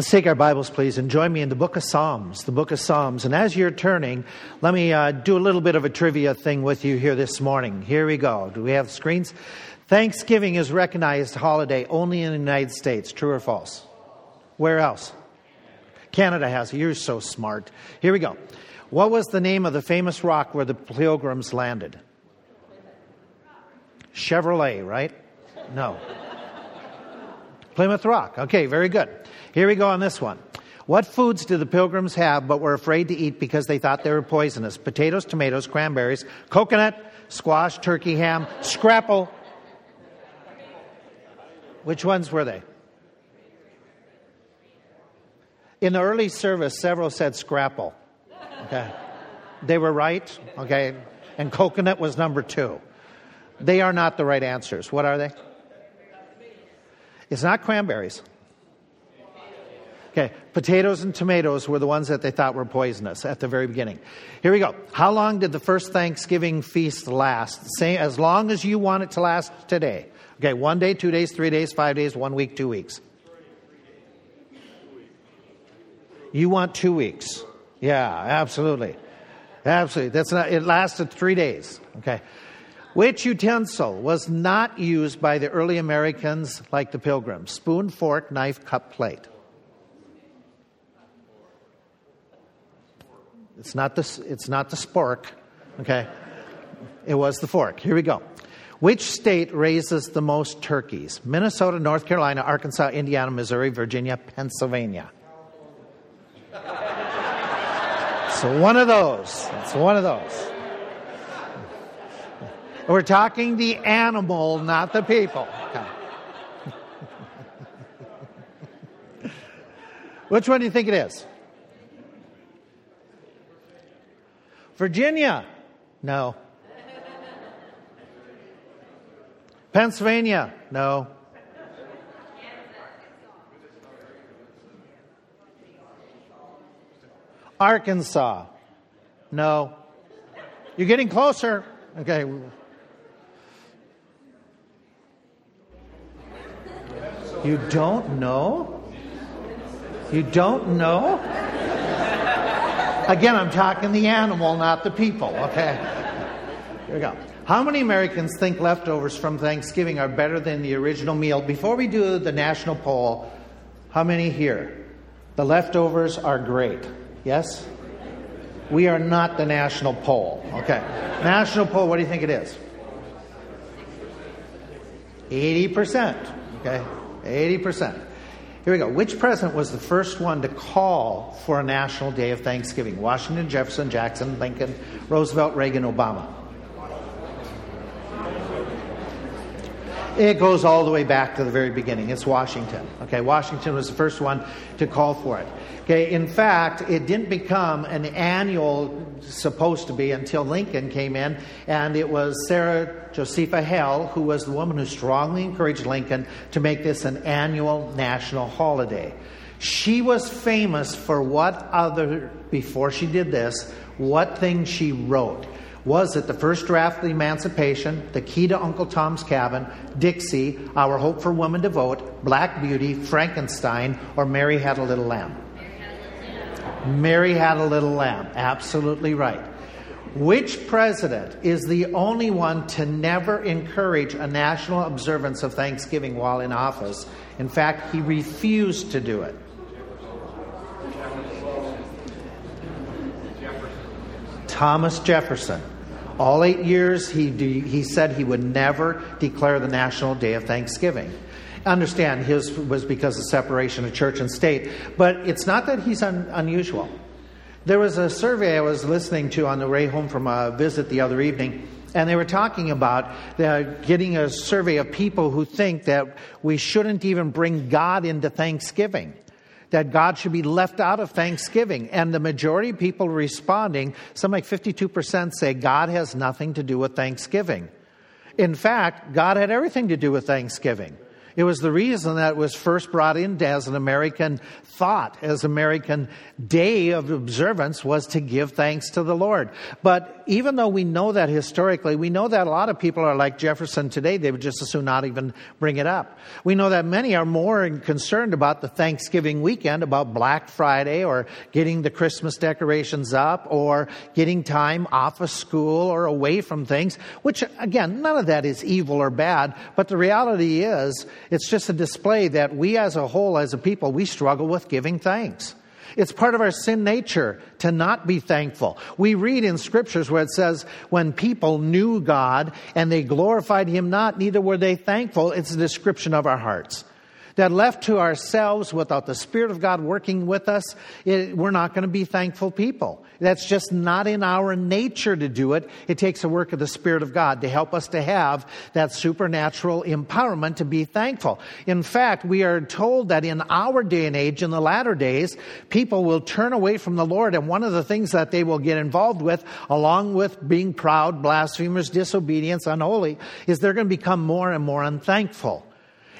Let's take our Bibles, please, and join me in the book of Psalms. The book of Psalms. And as you're turning, let me uh, do a little bit of a trivia thing with you here this morning. Here we go. Do we have screens? Thanksgiving is recognized holiday only in the United States. True or false? Where else? Canada has. You're so smart. Here we go. What was the name of the famous rock where the pilgrims landed? Chevrolet, right? No. Plymouth Rock. Okay, very good. Here we go on this one. What foods did the pilgrims have but were afraid to eat because they thought they were poisonous? Potatoes, tomatoes, cranberries, coconut, squash, turkey ham, scrapple. Which ones were they? In the early service, several said scrapple. Okay. They were right. Okay. And coconut was number two. They are not the right answers. What are they? It's not cranberries. Okay, potatoes and tomatoes were the ones that they thought were poisonous at the very beginning. Here we go. How long did the first Thanksgiving feast last? As long as you want it to last today. Okay, one day, two days, three days, five days, one week, two weeks. You want two weeks. Yeah, absolutely. Absolutely. That's not it lasted three days. Okay. Which utensil was not used by the early Americans like the pilgrims? Spoon, fork, knife, cup, plate. It's not the, it's not the spork, okay? It was the fork. Here we go. Which state raises the most turkeys? Minnesota, North Carolina, Arkansas, Indiana, Missouri, Virginia, Pennsylvania. so one of those. It's one of those. We're talking the animal, not the people. Which one do you think it is? Virginia? No. Pennsylvania? No. Arkansas? No. You're getting closer. Okay. You don't know? You don't know? Again, I'm talking the animal, not the people, okay? Here we go. How many Americans think leftovers from Thanksgiving are better than the original meal? Before we do the national poll, how many here? The leftovers are great. Yes? We are not the national poll. Okay. National poll, what do you think it is? 80%. Okay. 80%. Here we go. Which president was the first one to call for a national day of Thanksgiving? Washington, Jefferson, Jackson, Lincoln, Roosevelt, Reagan, Obama. It goes all the way back to the very beginning. It's Washington. Okay, Washington was the first one to call for it. Okay, in fact, it didn't become an annual, supposed to be, until Lincoln came in, and it was Sarah Josepha Hale who was the woman who strongly encouraged Lincoln to make this an annual national holiday. She was famous for what other, before she did this, what thing she wrote was it the first draft of the Emancipation, the key to Uncle Tom's Cabin, Dixie, Our Hope for Women to Vote, Black Beauty, Frankenstein, or Mary Had a Little Lamb? Mary Had a Little Lamb. Absolutely right. Which president is the only one to never encourage a national observance of Thanksgiving while in office? In fact, he refused to do it. Thomas Jefferson. All eight years, he, he said he would never declare the National Day of Thanksgiving. Understand, his was because of separation of church and state, but it's not that he's un, unusual. There was a survey I was listening to on the way home from a visit the other evening, and they were talking about getting a survey of people who think that we shouldn't even bring God into Thanksgiving that God should be left out of Thanksgiving. And the majority of people responding, some like 52% say God has nothing to do with Thanksgiving. In fact, God had everything to do with Thanksgiving. It was the reason that was first brought in as an American thought, as American day of observance was to give thanks to the Lord. But even though we know that historically, we know that a lot of people are like Jefferson today. They would just as soon not even bring it up. We know that many are more concerned about the Thanksgiving weekend, about Black Friday or getting the Christmas decorations up or getting time off of school or away from things, which again, none of that is evil or bad. But the reality is, it's just a display that we as a whole, as a people, we struggle with giving thanks. It's part of our sin nature to not be thankful. We read in scriptures where it says, when people knew God and they glorified Him not, neither were they thankful. It's a description of our hearts that left to ourselves without the Spirit of God working with us, it, we're not going to be thankful people. That's just not in our nature to do it. It takes the work of the Spirit of God to help us to have that supernatural empowerment to be thankful. In fact, we are told that in our day and age, in the latter days, people will turn away from the Lord, and one of the things that they will get involved with, along with being proud, blasphemers, disobedience, unholy, is they're going to become more and more unthankful.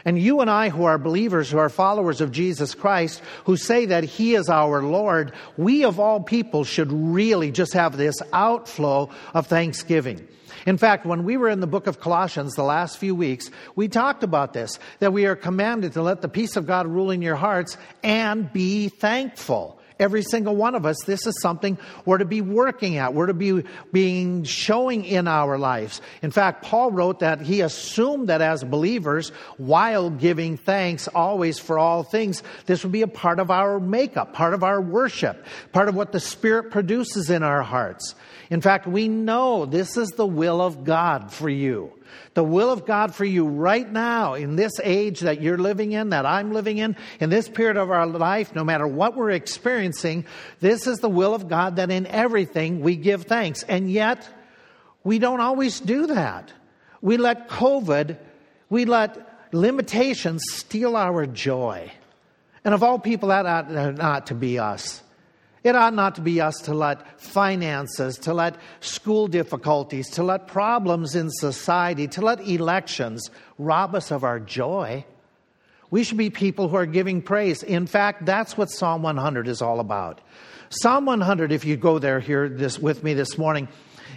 And you and I, who are believers, who are followers of Jesus Christ, who say that He is our Lord, we of all people should really just have this outflow of thanksgiving. In fact, when we were in the book of Colossians the last few weeks, we talked about this, that we are commanded to let the peace of God rule in your hearts and be thankful. Every single one of us, this is something we're to be working at. We're to be being showing in our lives. In fact, Paul wrote that he assumed that as believers, while giving thanks always for all things, this would be a part of our makeup, part of our worship, part of what the Spirit produces in our hearts. In fact, we know this is the will of God for you. The will of God for you right now in this age that you're living in, that I'm living in, in this period of our life, no matter what we're experiencing, this is the will of God that in everything we give thanks. And yet, we don't always do that. We let COVID, we let limitations steal our joy. And of all people, that ought not to be us. It ought not to be us to let finances, to let school difficulties, to let problems in society, to let elections rob us of our joy. We should be people who are giving praise. In fact, that's what Psalm 100 is all about. Psalm 100, if you go there here this, with me this morning,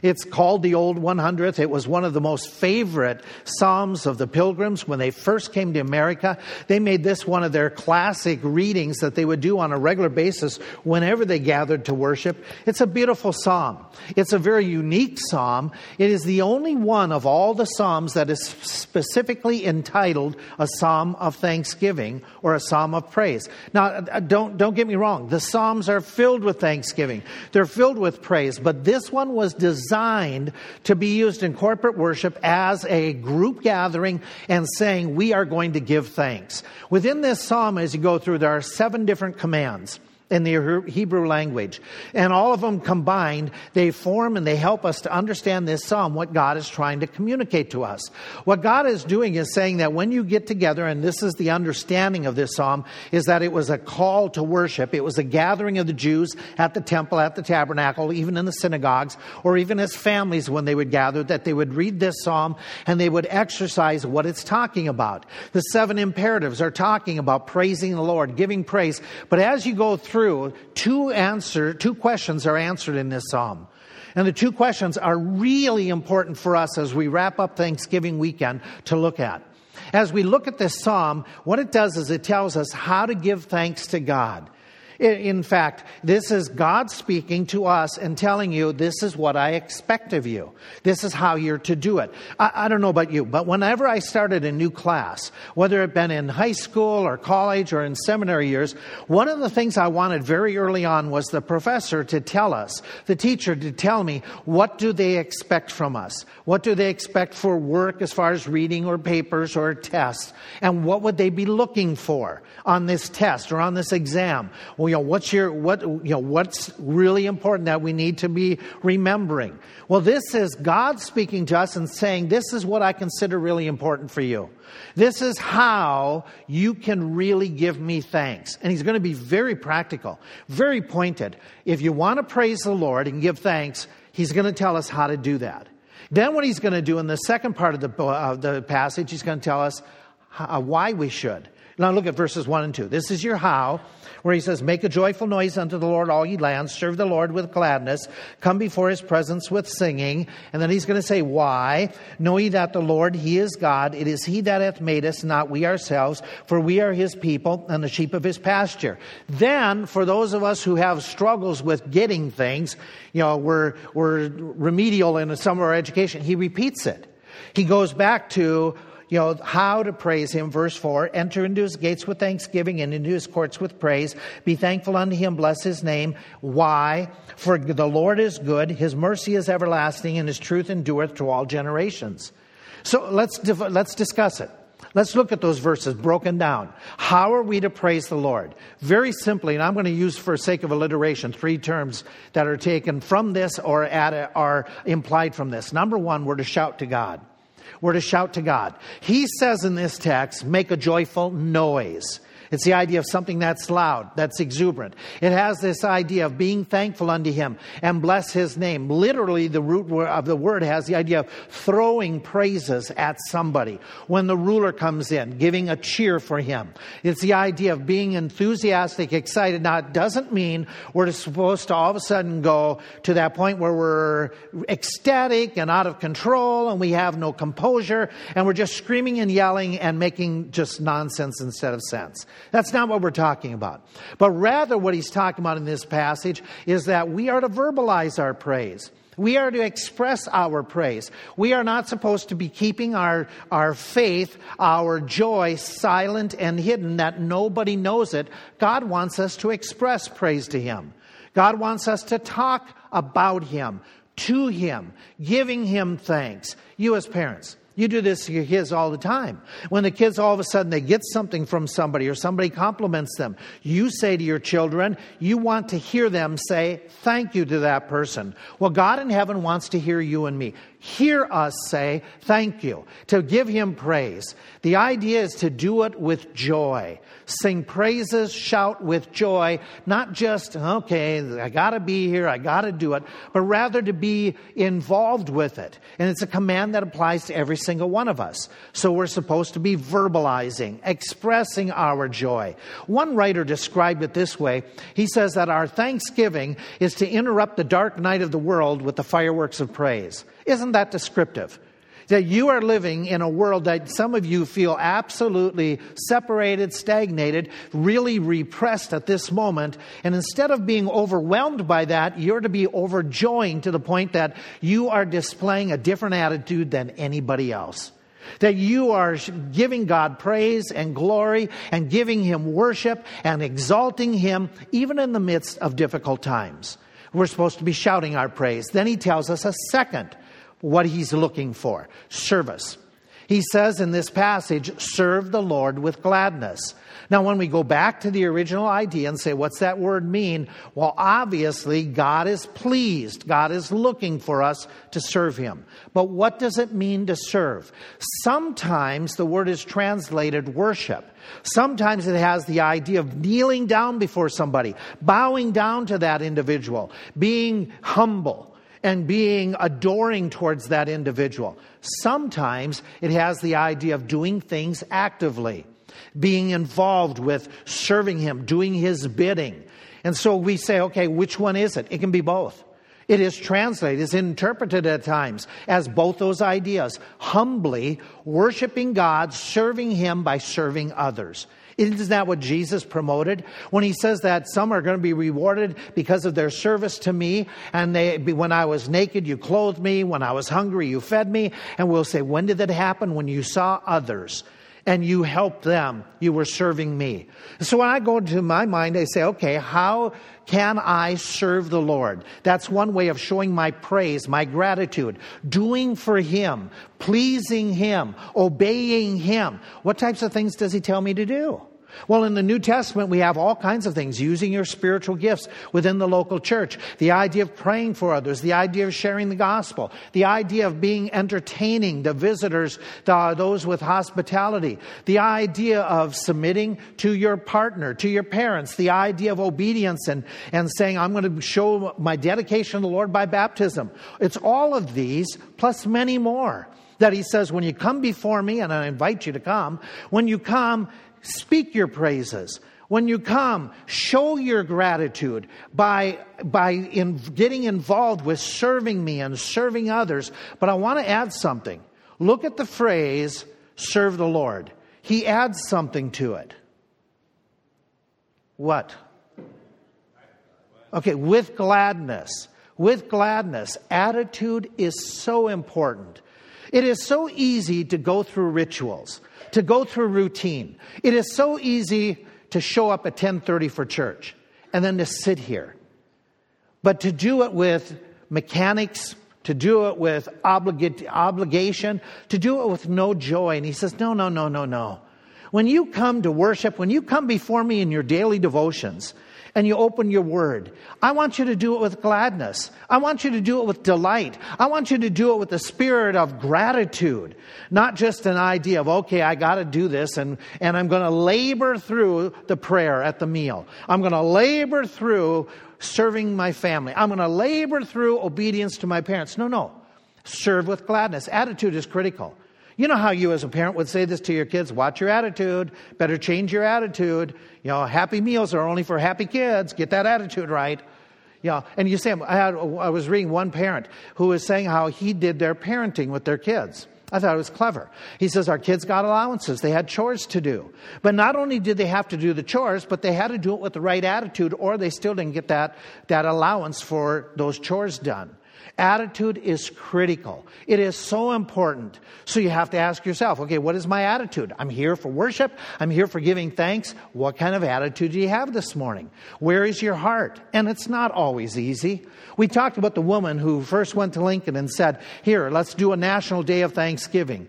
it's called the Old 100th. It was one of the most favorite Psalms of the pilgrims when they first came to America. They made this one of their classic readings that they would do on a regular basis whenever they gathered to worship. It's a beautiful Psalm. It's a very unique Psalm. It is the only one of all the Psalms that is specifically entitled a Psalm of Thanksgiving or a Psalm of Praise. Now, uh, don't, don't get me wrong. The Psalms are filled with thanksgiving. They're filled with praise, but this one was designed designed to be used in corporate worship as a group gathering and saying, We are going to give thanks. Within this psalm, as you go through, there are seven different commands in the Hebrew language. And all of them combined, they form and they help us to understand this psalm, what God is trying to communicate to us. What God is doing is saying that when you get together, and this is the understanding of this psalm, is that it was a call to worship. It was a gathering of the Jews at the temple, at the tabernacle, even in the synagogues, or even as families when they would gather, that they would read this psalm and they would exercise what it's talking about. The seven imperatives are talking about praising the Lord, giving praise. But as you go through, through, two answer, two questions are answered in this psalm. And the two questions are really important for us as we wrap up Thanksgiving weekend to look at. As we look at this psalm, what it does is it tells us how to give thanks to God. In fact, this is God speaking to us and telling you, this is what I expect of you. This is how you're to do it. I, I, don't know about you, but whenever I started a new class, whether it been in high school or college or in seminary years, one of the things I wanted very early on was the professor to tell us, the teacher to tell me, what do they expect from us? What do they expect for work as far as reading or papers or tests? And what would they be looking for on this test or on this exam? Know, what's your, what, you know, what's really important that we need to be remembering? Well, this is God speaking to us and saying, this is what I consider really important for you. This is how you can really give me thanks. And he's going to be very practical, very pointed. If you want to praise the Lord and give thanks, he's going to tell us how to do that. Then what he's going to do in the second part of the, uh, the passage, he's going to tell us uh, why we should. Now look at verses 1 and 2. This is your how where he says, Make a joyful noise unto the Lord, all ye lands, serve the Lord with gladness, come before his presence with singing. And then he's going to say, Why? Know ye that the Lord, he is God, it is he that hath made us, not we ourselves, for we are his people and the sheep of his pasture. Then, for those of us who have struggles with getting things, you know, we're, we're remedial in some of our education, he repeats it. He goes back to you know, how to praise him. Verse 4 Enter into his gates with thanksgiving and into his courts with praise. Be thankful unto him, bless his name. Why? For the Lord is good, his mercy is everlasting, and his truth endureth to all generations. So let's, let's discuss it. Let's look at those verses broken down. How are we to praise the Lord? Very simply, and I'm going to use for sake of alliteration three terms that are taken from this or are implied from this. Number one, we're to shout to God. We're to shout to God. He says in this text, make a joyful noise. It's the idea of something that's loud, that's exuberant. It has this idea of being thankful unto Him and bless His name. Literally, the root of the word has the idea of throwing praises at somebody. When the ruler comes in, giving a cheer for him. It's the idea of being enthusiastic, excited. Now, it doesn't mean we're supposed to all of a sudden go to that point where we're ecstatic and out of control and we have no composure and we're just screaming and yelling and making just nonsense instead of sense. That's not what we're talking about. But rather, what he's talking about in this passage is that we are to verbalize our praise. We are to express our praise. We are not supposed to be keeping our, our faith, our joy silent and hidden that nobody knows it. God wants us to express praise to Him. God wants us to talk about Him, to Him, giving Him thanks. You as parents, you do this to your kids all the time. When the kids all of a sudden they get something from somebody or somebody compliments them, you say to your children, you want to hear them say thank you to that person. Well, God in heaven wants to hear you and me hear us say thank you, to give him praise. The idea is to do it with joy. Sing praises, shout with joy, not just, okay, I gotta be here, I gotta do it, but rather to be involved with it. And it's a command that applies to every single one of us. So we're supposed to be verbalizing, expressing our joy. One writer described it this way. He says that our thanksgiving is to interrupt the dark night of the world with the fireworks of praise. Isn't that descriptive? That you are living in a world that some of you feel absolutely separated, stagnated, really repressed at this moment. And instead of being overwhelmed by that, you're to be overjoyed to the point that you are displaying a different attitude than anybody else. That you are giving God praise and glory and giving Him worship and exalting Him even in the midst of difficult times. We're supposed to be shouting our praise. Then He tells us a second what he's looking for service. He says in this passage, serve the Lord with gladness. Now, when we go back to the original idea and say, what's that word mean? Well, obviously, God is pleased. God is looking for us to serve Him. But what does it mean to serve? Sometimes the word is translated worship. Sometimes it has the idea of kneeling down before somebody, bowing down to that individual, being humble and being adoring towards that individual. Sometimes it has the idea of doing things actively, being involved with serving Him, doing His bidding. And so we say, okay, which one is it? It can be both. It is translated, it's interpreted at times as both those ideas humbly worshiping God, serving Him by serving others. Isn't that what Jesus promoted? When he says that some are going to be rewarded because of their service to me, and they, when I was naked, you clothed me, when I was hungry, you fed me, and we'll say, when did that happen? When you saw others and you helped them, you were serving me. So when I go into my mind, I say, okay, how can I serve the Lord? That's one way of showing my praise, my gratitude, doing for Him, pleasing Him, obeying Him. What types of things does He tell me to do? Well, in the New Testament, we have all kinds of things using your spiritual gifts within the local church. The idea of praying for others, the idea of sharing the gospel, the idea of being entertaining the visitors, the, those with hospitality, the idea of submitting to your partner, to your parents, the idea of obedience and, and saying, I'm going to show my dedication to the Lord by baptism. It's all of these plus many more that he says, when you come before me, and I invite you to come, when you come, speak your praises. When you come, show your gratitude by, by in getting involved with serving me and serving others. But I want to add something. Look at the phrase, serve the Lord. He adds something to it. What? Okay, with gladness. With gladness. Attitude is so important. It is so easy to go through rituals, to go through routine. It is so easy to show up at 10:30 for church and then to sit here. But to do it with mechanics, to do it with obliga- obligation, to do it with no joy. And he says, No, no, no, no, no. When you come to worship, when you come before me in your daily devotions, and you open your word. I want you to do it with gladness. I want you to do it with delight. I want you to do it with the spirit of gratitude, not just an idea of, okay, I got to do this and, and I'm going to labor through the prayer at the meal. I'm going to labor through serving my family. I'm going to labor through obedience to my parents. No, no. Serve with gladness. Attitude is critical. You know how you, as a parent, would say this to your kids watch your attitude, better change your attitude. You know, happy meals are only for happy kids. Get that attitude right. Yeah, and you say, I, had, I was reading one parent who was saying how he did their parenting with their kids. I thought it was clever. He says, Our kids got allowances. They had chores to do. But not only did they have to do the chores, but they had to do it with the right attitude, or they still didn't get that, that allowance for those chores done. Attitude is critical. It is so important. So you have to ask yourself, okay, what is my attitude? I'm here for worship. I'm here for giving thanks. What kind of attitude do you have this morning? Where is your heart? And it's not always easy. We talked about the woman who first went to Lincoln and said, Here, let's do a national day of Thanksgiving.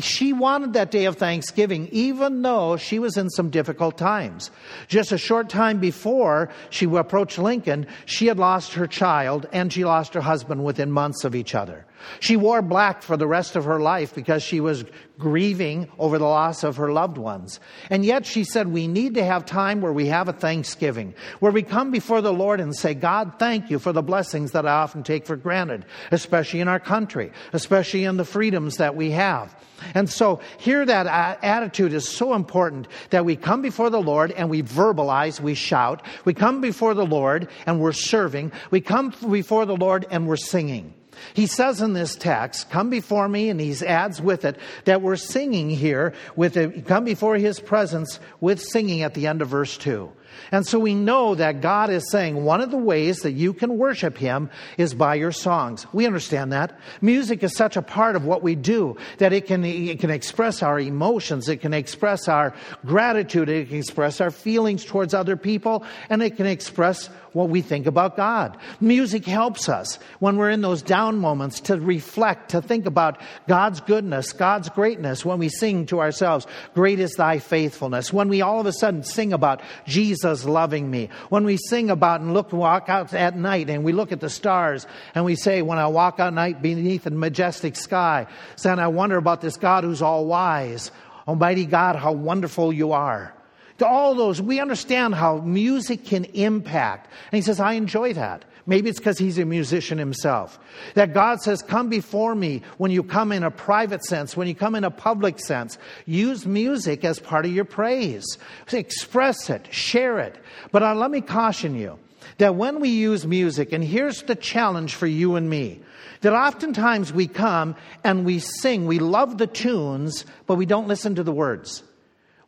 She wanted that day of Thanksgiving, even though she was in some difficult times. Just a short time before she approached Lincoln, she had lost her child and she lost her husband within months of each other. She wore black for the rest of her life because she was grieving over the loss of her loved ones. And yet she said, we need to have time where we have a thanksgiving, where we come before the Lord and say, God, thank you for the blessings that I often take for granted, especially in our country, especially in the freedoms that we have. And so here that attitude is so important that we come before the Lord and we verbalize, we shout. We come before the Lord and we're serving. We come before the Lord and we're singing. He says in this text, come before me, and he adds with it that we're singing here with it, come before his presence with singing at the end of verse 2. And so we know that God is saying one of the ways that you can worship Him is by your songs. We understand that. Music is such a part of what we do that it can, it can express our emotions, it can express our gratitude, it can express our feelings towards other people, and it can express what we think about God. Music helps us when we're in those down moments to reflect, to think about God's goodness, God's greatness, when we sing to ourselves, Great is thy faithfulness, when we all of a sudden sing about Jesus loving me, when we sing about and look, walk out at night and we look at the stars and we say, When I walk out night beneath the majestic sky, then I wonder about this God who's all wise. Almighty God, how wonderful you are to all those, we understand how music can impact. And he says, I enjoy that. Maybe it's because he's a musician himself. That God says, come before me when you come in a private sense, when you come in a public sense. Use music as part of your praise. Express it, share it. But uh, let me caution you that when we use music, and here's the challenge for you and me, that oftentimes we come and we sing, we love the tunes, but we don't listen to the words.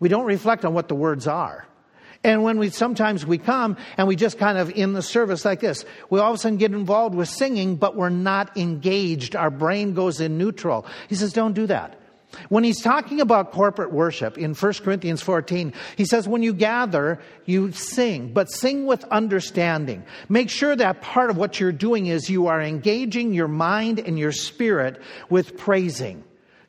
We don't reflect on what the words are. And when we sometimes we come and we just kind of in the service like this, we all of a sudden get involved with singing, but we're not engaged. Our brain goes in neutral. He says, don't do that. When he's talking about corporate worship in 1 Corinthians 14, he says, when you gather, you sing, but sing with understanding. Make sure that part of what you're doing is you are engaging your mind and your spirit with praising.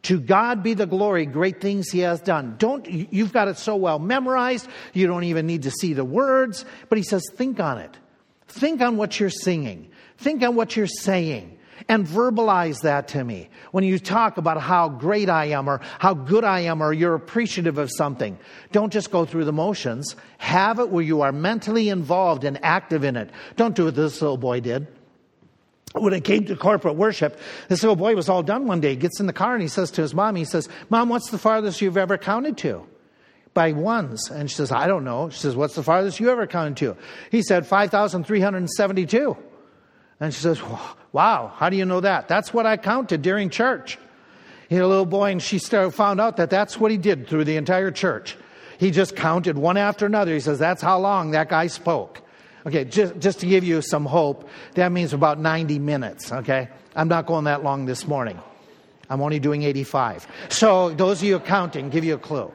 To God be the glory, great things He has done. Don't, you've got it so well memorized, you don't even need to see the words, but He says, think on it. Think on what you're singing. Think on what you're saying. And verbalize that to me. When you talk about how great I am or how good I am or you're appreciative of something, don't just go through the motions. Have it where you are mentally involved and active in it. Don't do what this little boy did. When it came to corporate worship, this little oh, boy was all done one day. He gets in the car and he says to his mom, he says, Mom, what's the farthest you've ever counted to? By ones. And she says, I don't know. She says, What's the farthest you ever counted to? He said, 5,372. And she says, Wow, how do you know that? That's what I counted during church. He had a little boy, and she started, found out that that's what he did through the entire church. He just counted one after another. He says, That's how long that guy spoke. Okay, just, just to give you some hope, that means about 90 minutes, okay? I'm not going that long this morning. I'm only doing 85. So, those of you counting, give you a clue.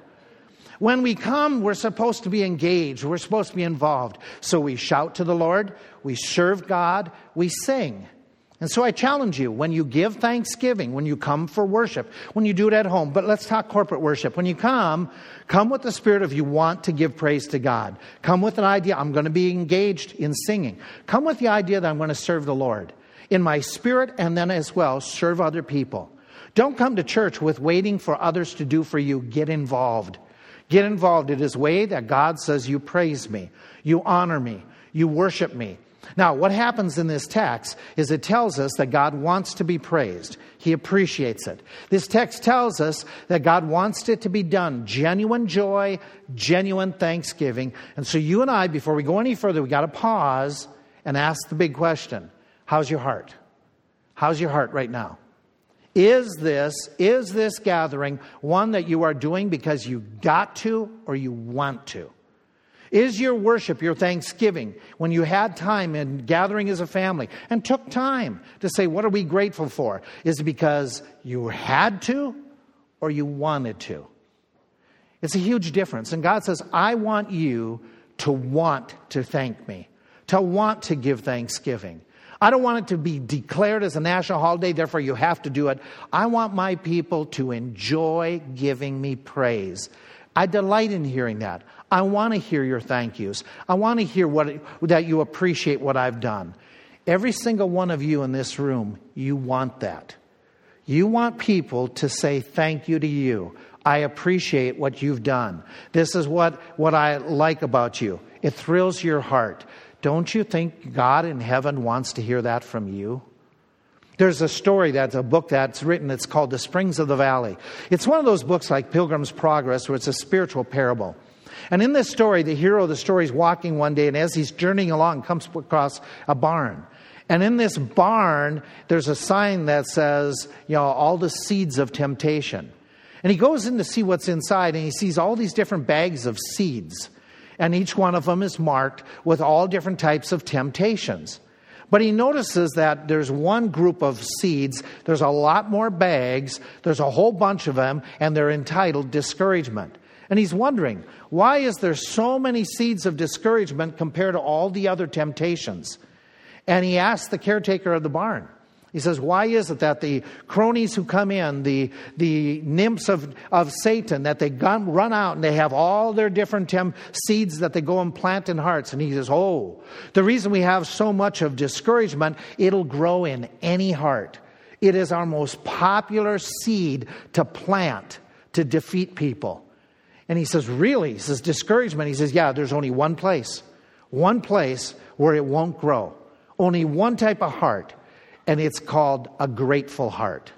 When we come, we're supposed to be engaged. We're supposed to be involved. So we shout to the Lord, we serve God, we sing. And so I challenge you when you give thanksgiving, when you come for worship, when you do it at home, but let's talk corporate worship. When you come, come with the spirit of you want to give praise to God. Come with an idea, I'm going to be engaged in singing. Come with the idea that I'm going to serve the Lord in my spirit and then as well serve other people. Don't come to church with waiting for others to do for you. Get involved. Get involved. It is way that God says you praise me, you honor me, you worship me. Now, what happens in this text is it tells us that God wants to be praised. He appreciates it. This text tells us that God wants it to be done. Genuine joy, genuine thanksgiving. And so you and I, before we go any further, we got to pause and ask the big question. How's your heart? How's your heart right now? Is this, is this gathering one that you are doing because you got to or you want to? Is your worship, your thanksgiving, when you had time and gathering as a family and took time to say, What are we grateful for? Is it because you had to or you wanted to? It's a huge difference. And God says, I want you to want to thank me, to want to give thanksgiving. I don't want it to be declared as a national holiday, therefore you have to do it. I want my people to enjoy giving me praise. I delight in hearing that. I want to hear your thank yous. I want to hear what, that you appreciate what I've done. Every single one of you in this room, you want that. You want people to say thank you to you. I appreciate what you've done. This is what, what I like about you. It thrills your heart. Don't you think God in heaven wants to hear that from you? There's a story that's a book that's written, it's called The Springs of the Valley. It's one of those books like Pilgrim's Progress where it's a spiritual parable. And in this story, the hero of the story is walking one day, and as he's journeying along, comes across a barn. And in this barn, there's a sign that says, you know, all the seeds of temptation. And he goes in to see what's inside, and he sees all these different bags of seeds and each one of them is marked with all different types of temptations. But he notices that there's one group of seeds, there's a lot more bags, there's a whole bunch of them, and they're entitled discouragement. And he's wondering, why is there so many seeds of discouragement compared to all the other temptations? And he asks the caretaker of the barn, he says, Why is it that the cronies who come in, the, the nymphs of, of Satan, that they gun, run out and they have all their different tem- seeds that they go and plant in hearts? And he says, Oh, the reason we have so much of discouragement, it'll grow in any heart. It is our most popular seed to plant to defeat people. And he says, Really? He says, Discouragement. He says, Yeah, there's only one place, one place where it won't grow. Only one type of heart and it's called A Grateful Heart.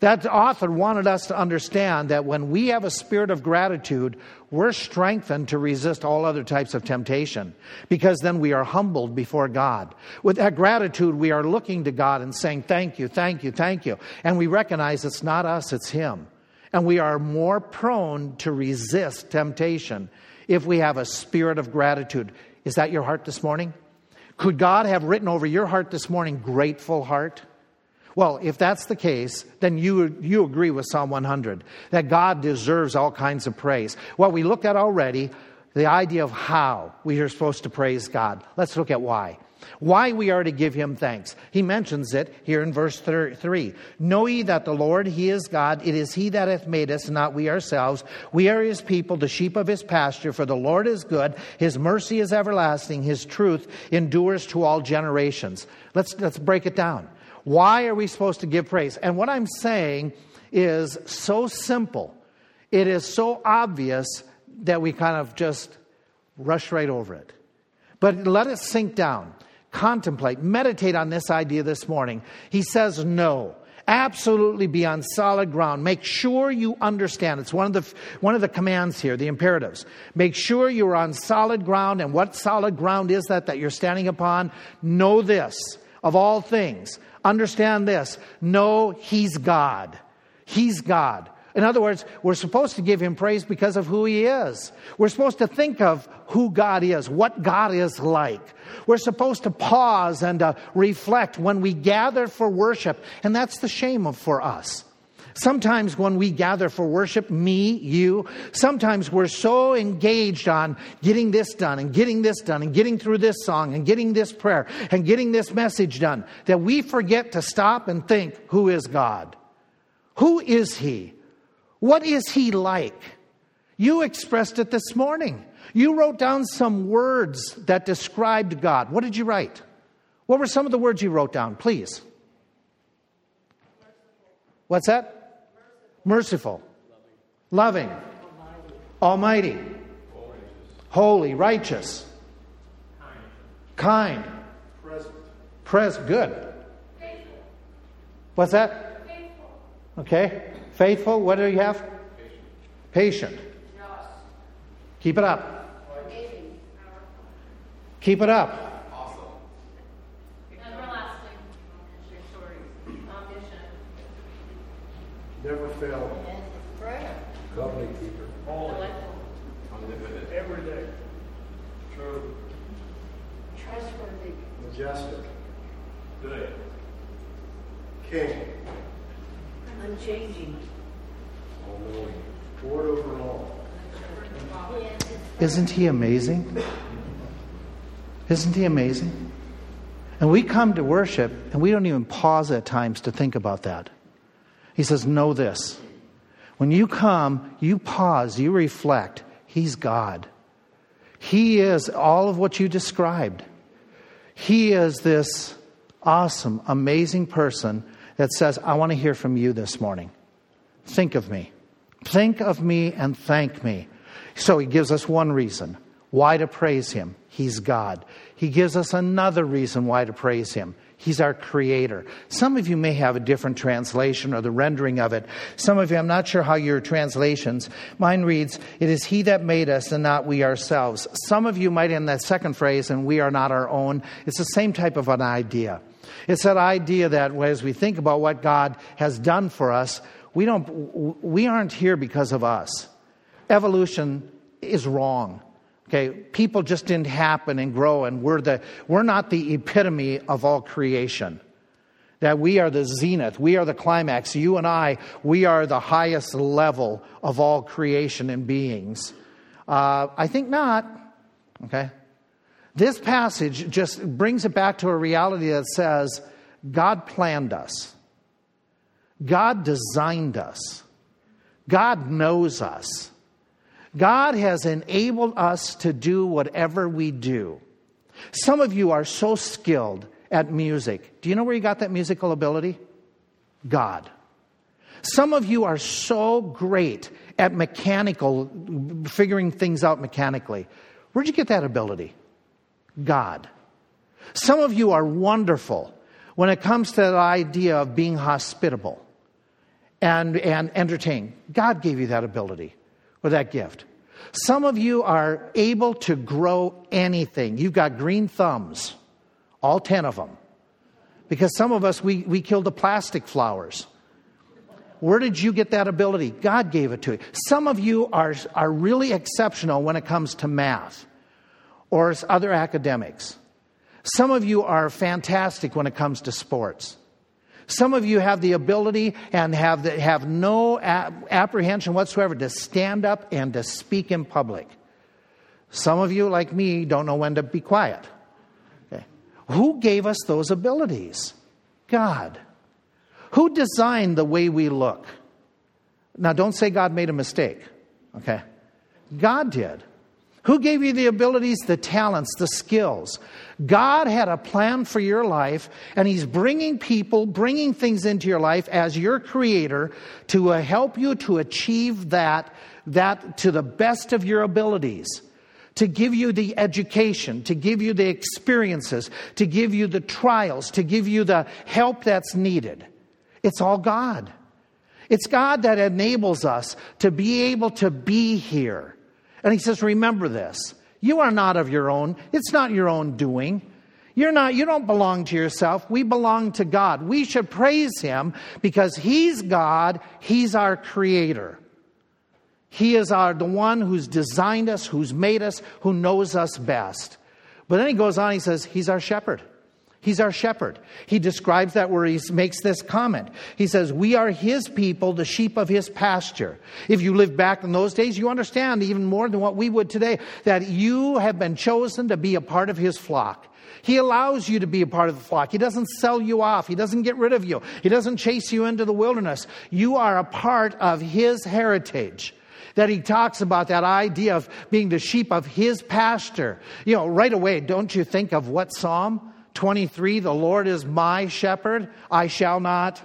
That author wanted us to understand that when we have a spirit of gratitude, we're strengthened to resist all other types of temptation because then we are humbled before God. With that gratitude, we are looking to God and saying, Thank you, thank you, thank you. And we recognize it's not us, it's Him. And we are more prone to resist temptation if we have a spirit of gratitude. Is that your heart this morning? Could God have written over your heart this morning, grateful heart? Well, if that's the case, then you, you agree with Psalm 100 that God deserves all kinds of praise. Well, we looked at already the idea of how we are supposed to praise God. Let's look at why. Why we are to give him thanks. He mentions it here in verse 3. Know ye that the Lord, he is God. It is he that hath made us, not we ourselves. We are his people, the sheep of his pasture. For the Lord is good. His mercy is everlasting. His truth endures to all generations. Let's, let's break it down. Why are we supposed to give praise? And what I'm saying is so simple. It is so obvious that we kind of just rush right over it. But let it sink down. Contemplate, meditate on this idea this morning. He says no. Absolutely be on solid ground. Make sure you understand. It's one of the one of the commands here, the imperatives. Make sure you're on solid ground. And what solid ground is that that you're standing upon? Know this of all things. Understand this. Know He's God. He's God. In other words, we're supposed to give him praise because of who he is. We're supposed to think of who God is, what God is like. We're supposed to pause and uh, reflect when we gather for worship, and that's the shame of, for us. Sometimes when we gather for worship, me, you, sometimes we're so engaged on getting this done and getting this done and getting through this song and getting this prayer and getting this message done that we forget to stop and think, who is God? Who is He? What is he like? You expressed it this morning. You wrote down some words that described God. What did you write? What were some of the words you wrote down, please? What's that? Merciful, loving, almighty, holy, righteous, kind, present, present good. What's that? Okay. Faithful, what do you have? Patient. Patient. Keep it up. Keep it up. Awesome. Everlasting. Mission. Um, Never fail. Prayer. Covenant keeper. Holy. Unlimited. Every day. True. Trustworthy. Majestic. Good. King. Unchanging. Lord oh, over all. Isn't he amazing? Isn't he amazing? And we come to worship and we don't even pause at times to think about that. He says, Know this. When you come, you pause, you reflect. He's God. He is all of what you described. He is this awesome, amazing person that says, I want to hear from you this morning. Think of me. Think of me and thank me. So he gives us one reason why to praise him. He's God. He gives us another reason why to praise him. He's our creator. Some of you may have a different translation or the rendering of it. Some of you, I'm not sure how your translations. Mine reads, It is He that made us and not we ourselves. Some of you might end that second phrase, and we are not our own. It's the same type of an idea. It's that idea that as we think about what God has done for us, we, don't, we aren't here because of us. Evolution is wrong. Okay, people just didn't happen and grow, and we're, the, we're not the epitome of all creation. That we are the zenith, we are the climax. You and I, we are the highest level of all creation and beings. Uh, I think not. Okay? This passage just brings it back to a reality that says God planned us. God designed us. God knows us. God has enabled us to do whatever we do. Some of you are so skilled at music. Do you know where you got that musical ability? God. Some of you are so great at mechanical, figuring things out mechanically. Where'd you get that ability? God. Some of you are wonderful when it comes to the idea of being hospitable and, and entertain. God gave you that ability or that gift. Some of you are able to grow anything. You've got green thumbs, all 10 of them. Because some of us, we, we kill the plastic flowers. Where did you get that ability? God gave it to you. Some of you are, are really exceptional when it comes to math or other academics. Some of you are fantastic when it comes to sports. Some of you have the ability and have, the, have no apprehension whatsoever to stand up and to speak in public. Some of you, like me, don't know when to be quiet. Okay. Who gave us those abilities? God. Who designed the way we look? Now, don't say God made a mistake. Okay? God did. Who gave you the abilities, the talents, the skills? God had a plan for your life, and He's bringing people, bringing things into your life as your creator to uh, help you to achieve that, that to the best of your abilities, to give you the education, to give you the experiences, to give you the trials, to give you the help that's needed. It's all God. It's God that enables us to be able to be here. And He says, Remember this. You are not of your own, it's not your own doing. You're not, you don't belong to yourself. We belong to God. We should praise Him because He's God, He's our Creator. He is our, the one who's designed us, who's made us, who knows us best. But then he goes on, he says, He's our shepherd. He's our shepherd. He describes that where he makes this comment. He says, We are his people, the sheep of his pasture. If you lived back in those days, you understand even more than what we would today that you have been chosen to be a part of his flock. He allows you to be a part of the flock. He doesn't sell you off. He doesn't get rid of you. He doesn't chase you into the wilderness. You are a part of his heritage that he talks about that idea of being the sheep of his pasture. You know, right away, don't you think of what Psalm 23? The Lord is my shepherd, I shall not.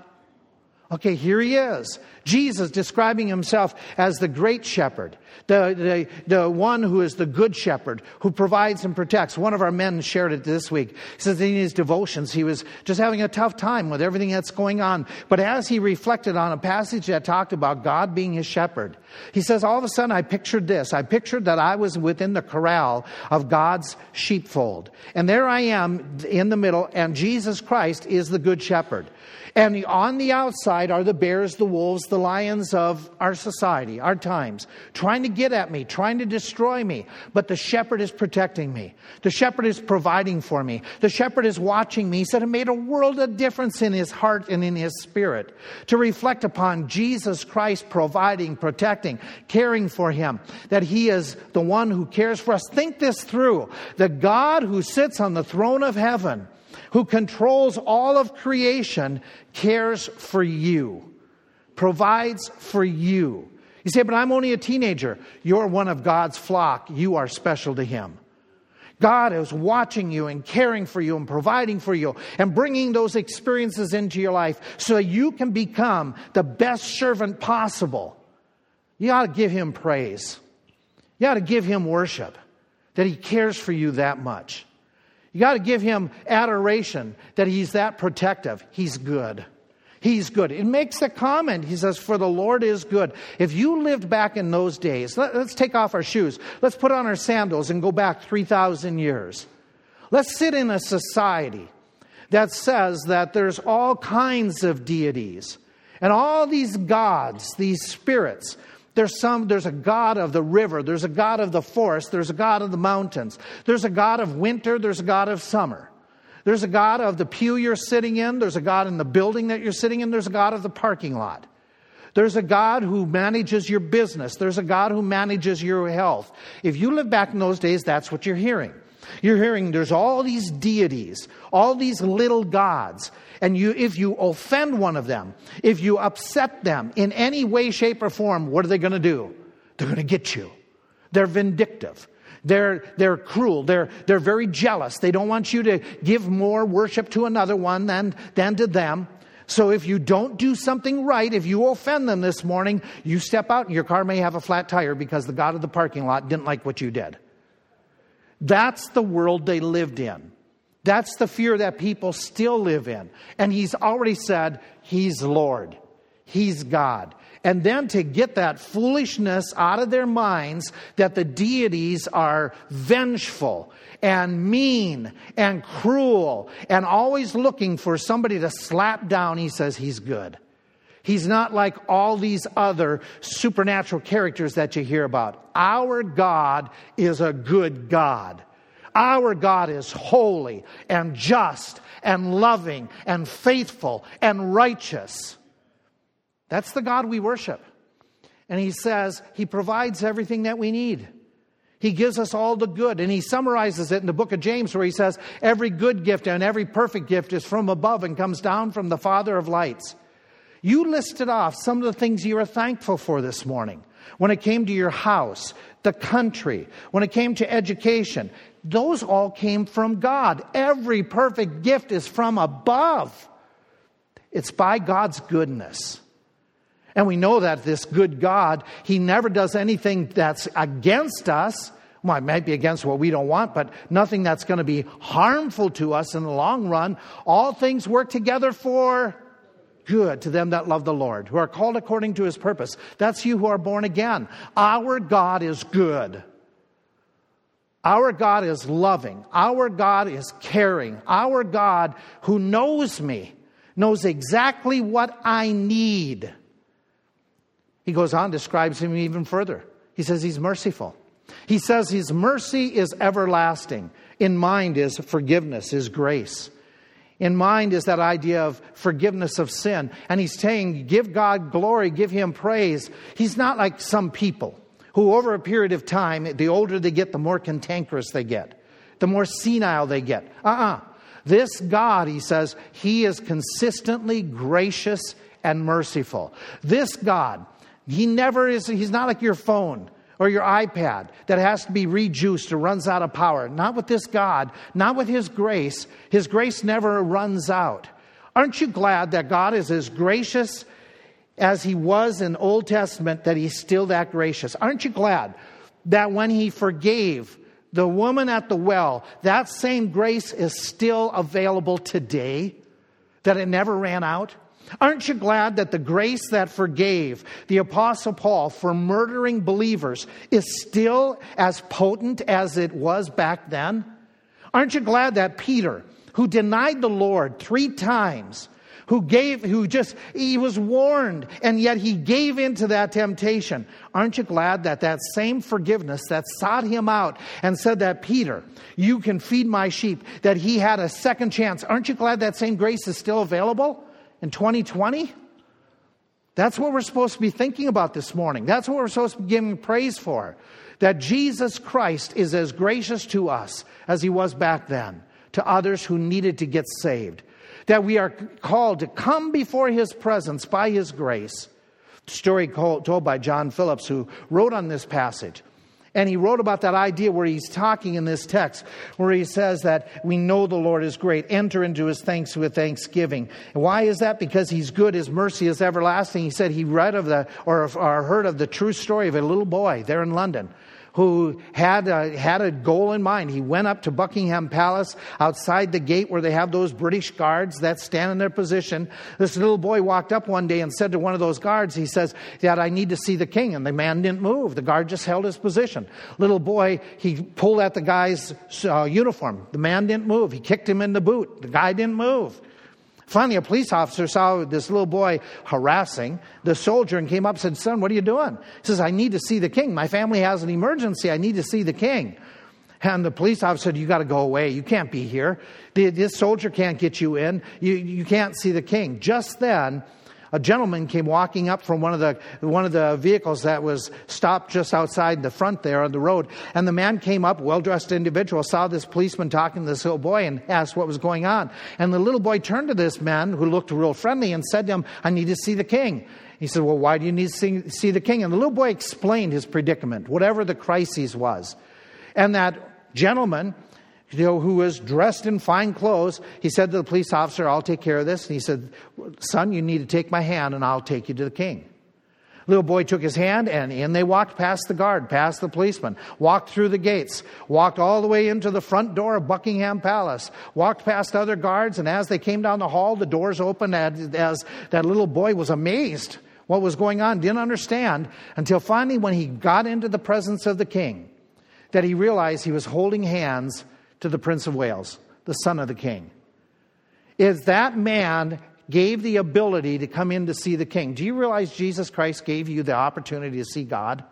Okay, here he is. Jesus describing himself as the great shepherd, the, the, the one who is the good shepherd, who provides and protects. One of our men shared it this week. He says in his devotions, he was just having a tough time with everything that's going on. But as he reflected on a passage that talked about God being his shepherd, he says, all of a sudden I pictured this. I pictured that I was within the corral of God's sheepfold. And there I am in the middle, and Jesus Christ is the good shepherd. And on the outside are the bears, the wolves, the lions of our society, our times, trying to get at me, trying to destroy me. But the shepherd is protecting me. The shepherd is providing for me. The shepherd is watching me. He said it made a world of difference in his heart and in his spirit to reflect upon Jesus Christ providing, protecting, caring for him, that he is the one who cares for us. Think this through. The God who sits on the throne of heaven who controls all of creation, cares for you, provides for you. You say, but I'm only a teenager. You're one of God's flock. You are special to Him. God is watching you and caring for you and providing for you and bringing those experiences into your life so that you can become the best servant possible. You ought to give Him praise. You ought to give Him worship that He cares for you that much. You got to give him adoration that he's that protective. He's good. He's good. It makes a comment. He says, For the Lord is good. If you lived back in those days, let, us take off our shoes. Let's put on our sandals and go back 3,000 years. Let's sit in a society that says that there's all kinds of deities and all these gods, these spirits there's some, there's a God of the river, there's a God of the forest, there's a God of the mountains, there's a God of winter, there's a God of summer. There's a God of the pew you're sitting in, there's a God in the building that you're sitting in, there's a God of the parking lot. There's a God who manages your business. There's a God who manages your health. If you live back in those days, that's what you're hearing. You're hearing there's all these deities, all these little gods. And you, if you offend one of them, if you upset them in any way, shape, or form, what are they going to do? They're going to get you. They're vindictive. They're, they're cruel. They're, they're very jealous. They don't want you to give more worship to another one than, than to them. So if you don't do something right, if you offend them this morning, you step out and your car may have a flat tire because the God of the parking lot didn't like what you did. That's the world they lived in. That's the fear that people still live in. And he's already said, He's Lord, He's God. And then to get that foolishness out of their minds that the deities are vengeful and mean and cruel and always looking for somebody to slap down, he says he's good. He's not like all these other supernatural characters that you hear about. Our God is a good God. Our God is holy and just and loving and faithful and righteous. That's the God we worship. And he says he provides everything that we need. He gives us all the good. And he summarizes it in the book of James, where he says, Every good gift and every perfect gift is from above and comes down from the Father of lights. You listed off some of the things you are thankful for this morning. When it came to your house, the country, when it came to education, those all came from God. Every perfect gift is from above. It's by God's goodness. And we know that this good God, He never does anything that's against us. Well, it might be against what we don't want, but nothing that's going to be harmful to us in the long run. All things work together for good to them that love the Lord, who are called according to his purpose. That's you who are born again. Our God is good. Our God is loving. Our God is caring. Our God who knows me knows exactly what I need. He goes on, describes him even further. He says he's merciful. He says his mercy is everlasting. In mind is forgiveness, is grace. In mind is that idea of forgiveness of sin. And he's saying, give God glory, give him praise. He's not like some people who, over a period of time, the older they get, the more cantankerous they get, the more senile they get. Uh uh-uh. uh This God, he says, he is consistently gracious and merciful. This God, he never is, he's not like your phone or your iPad that has to be rejuiced or runs out of power. Not with this God, not with His grace. His grace never runs out. Aren't you glad that God is as gracious as He was in Old Testament, that He's still that gracious? Aren't you glad that when He forgave the woman at the well, that same grace is still available today? That it never ran out? Aren't you glad that the grace that forgave the Apostle Paul for murdering believers is still as potent as it was back then? Aren't you glad that Peter, who denied the Lord three times, who gave, who just, he was warned, and yet he gave into that temptation. Aren't you glad that that same forgiveness that sought him out and said that, Peter, you can feed my sheep, that he had a second chance? Aren't you glad that same grace is still available? In 2020? That's what we're supposed to be thinking about this morning. That's what we're supposed to be giving praise for. That Jesus Christ is as gracious to us as he was back then, to others who needed to get saved. That we are called to come before his presence by his grace. Story told by John Phillips, who wrote on this passage. And he wrote about that idea where he's talking in this text, where he says that we know the Lord is great. Enter into his thanks with thanksgiving. Why is that? Because he's good. His mercy is everlasting. He said he read of the, or, or heard of the true story of a little boy there in London who had a, had a goal in mind. He went up to Buckingham Palace outside the gate where they have those British guards that stand in their position. This little boy walked up one day and said to one of those guards, he says, Dad, I need to see the king. And the man didn't move. The guard just held his position. Little boy, he pulled at the guy's uh, uniform. The man didn't move. He kicked him in the boot. The guy didn't move. Finally, a police officer saw this little boy harassing the soldier and came up and said, Son, what are you doing? He says, I need to see the king. My family has an emergency. I need to see the king. And the police officer said, You got to go away. You can't be here. This soldier can't get you in. You, you can't see the king. Just then, a gentleman came walking up from one of the one of the vehicles that was stopped just outside the front there on the road. And the man came up well dressed individual saw this policeman talking to this little boy and asked what was going on. And the little boy turned to this man who looked real friendly and said to him i need to see the king. He said well why do you need to see, see the king? And the little boy explained his predicament whatever the crisis was. And that gentleman who was dressed in fine clothes, he said to the police officer, I'll take care of this. And he said, Son, you need to take my hand and I'll take you to the king. Little boy took his hand and in they walked past the guard, past the policeman, walked through the gates, walked all the way into the front door of Buckingham Palace, walked past other guards, and as they came down the hall, the doors opened as, as that little boy was amazed what was going on, didn't understand until finally when he got into the presence of the king, that he realized he was holding hands to the Prince of Wales, the son of the king, is that man gave the ability to come in to see the king. Do you realize Jesus Christ gave you the opportunity to see God?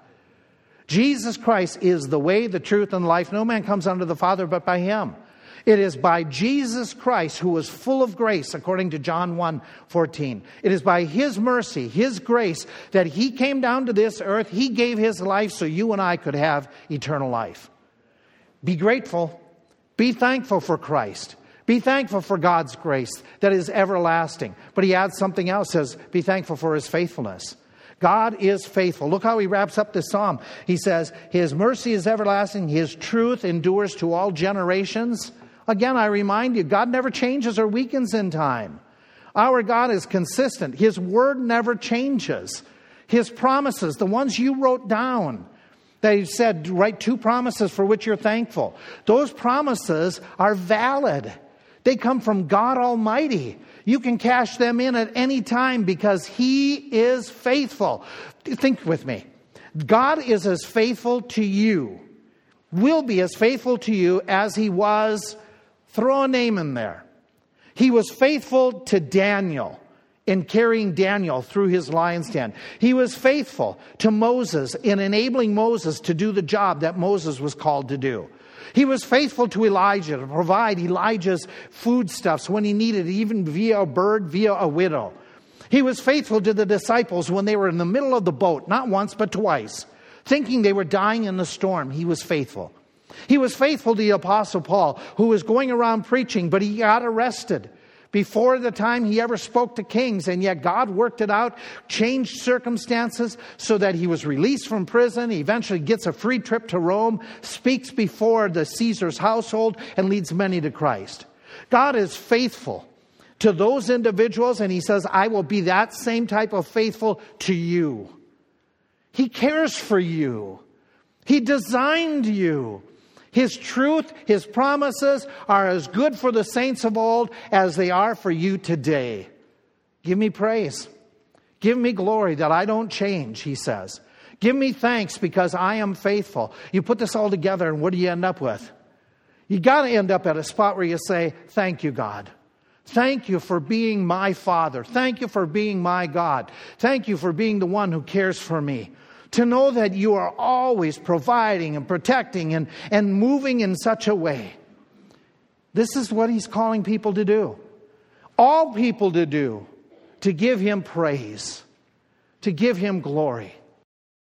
Jesus Christ is the way, the truth, and life. No man comes unto the Father but by him. It is by Jesus Christ, who was full of grace, according to John 1 14. It is by his mercy, his grace, that he came down to this earth. He gave his life so you and I could have eternal life. Be grateful. Be thankful for Christ. Be thankful for God's grace that is everlasting. But he adds something else, says, be thankful for his faithfulness. God is faithful. Look how he wraps up this psalm. He says, His mercy is everlasting, His truth endures to all generations. Again, I remind you, God never changes or weakens in time. Our God is consistent. His word never changes. His promises, the ones you wrote down, They said, write two promises for which you're thankful. Those promises are valid. They come from God Almighty. You can cash them in at any time because He is faithful. Think with me. God is as faithful to you, will be as faithful to you as He was, throw a name in there. He was faithful to Daniel in carrying Daniel through his lion's den. He was faithful to Moses in enabling Moses to do the job that Moses was called to do. He was faithful to Elijah to provide Elijah's foodstuffs when he needed, even via a bird, via a widow. He was faithful to the disciples when they were in the middle of the boat, not once, but twice, thinking they were dying in the storm. He was faithful. He was faithful to the Apostle Paul, who was going around preaching, but he got arrested before the time he ever spoke to kings, and yet God worked it out, changed circumstances so that he was released from prison. He eventually gets a free trip to Rome, speaks before the Caesar's household, and leads many to Christ. God is faithful to those individuals, and he says, I will be that same type of faithful to you. He cares for you. He designed you. His truth, His promises are as good for the saints of old as they are for you today. Give me praise. Give me glory that I don't change, he says. Give me thanks because I am faithful. You put this all together, and what do you end up with? You got to end up at a spot where you say, Thank you, God. Thank you for being my Father. Thank you for being my God. Thank you for being the one who cares for me to know that you are always providing and protecting and, and moving in such a way. This is what he's calling people to do. All people to do, to give him praise, to give him glory.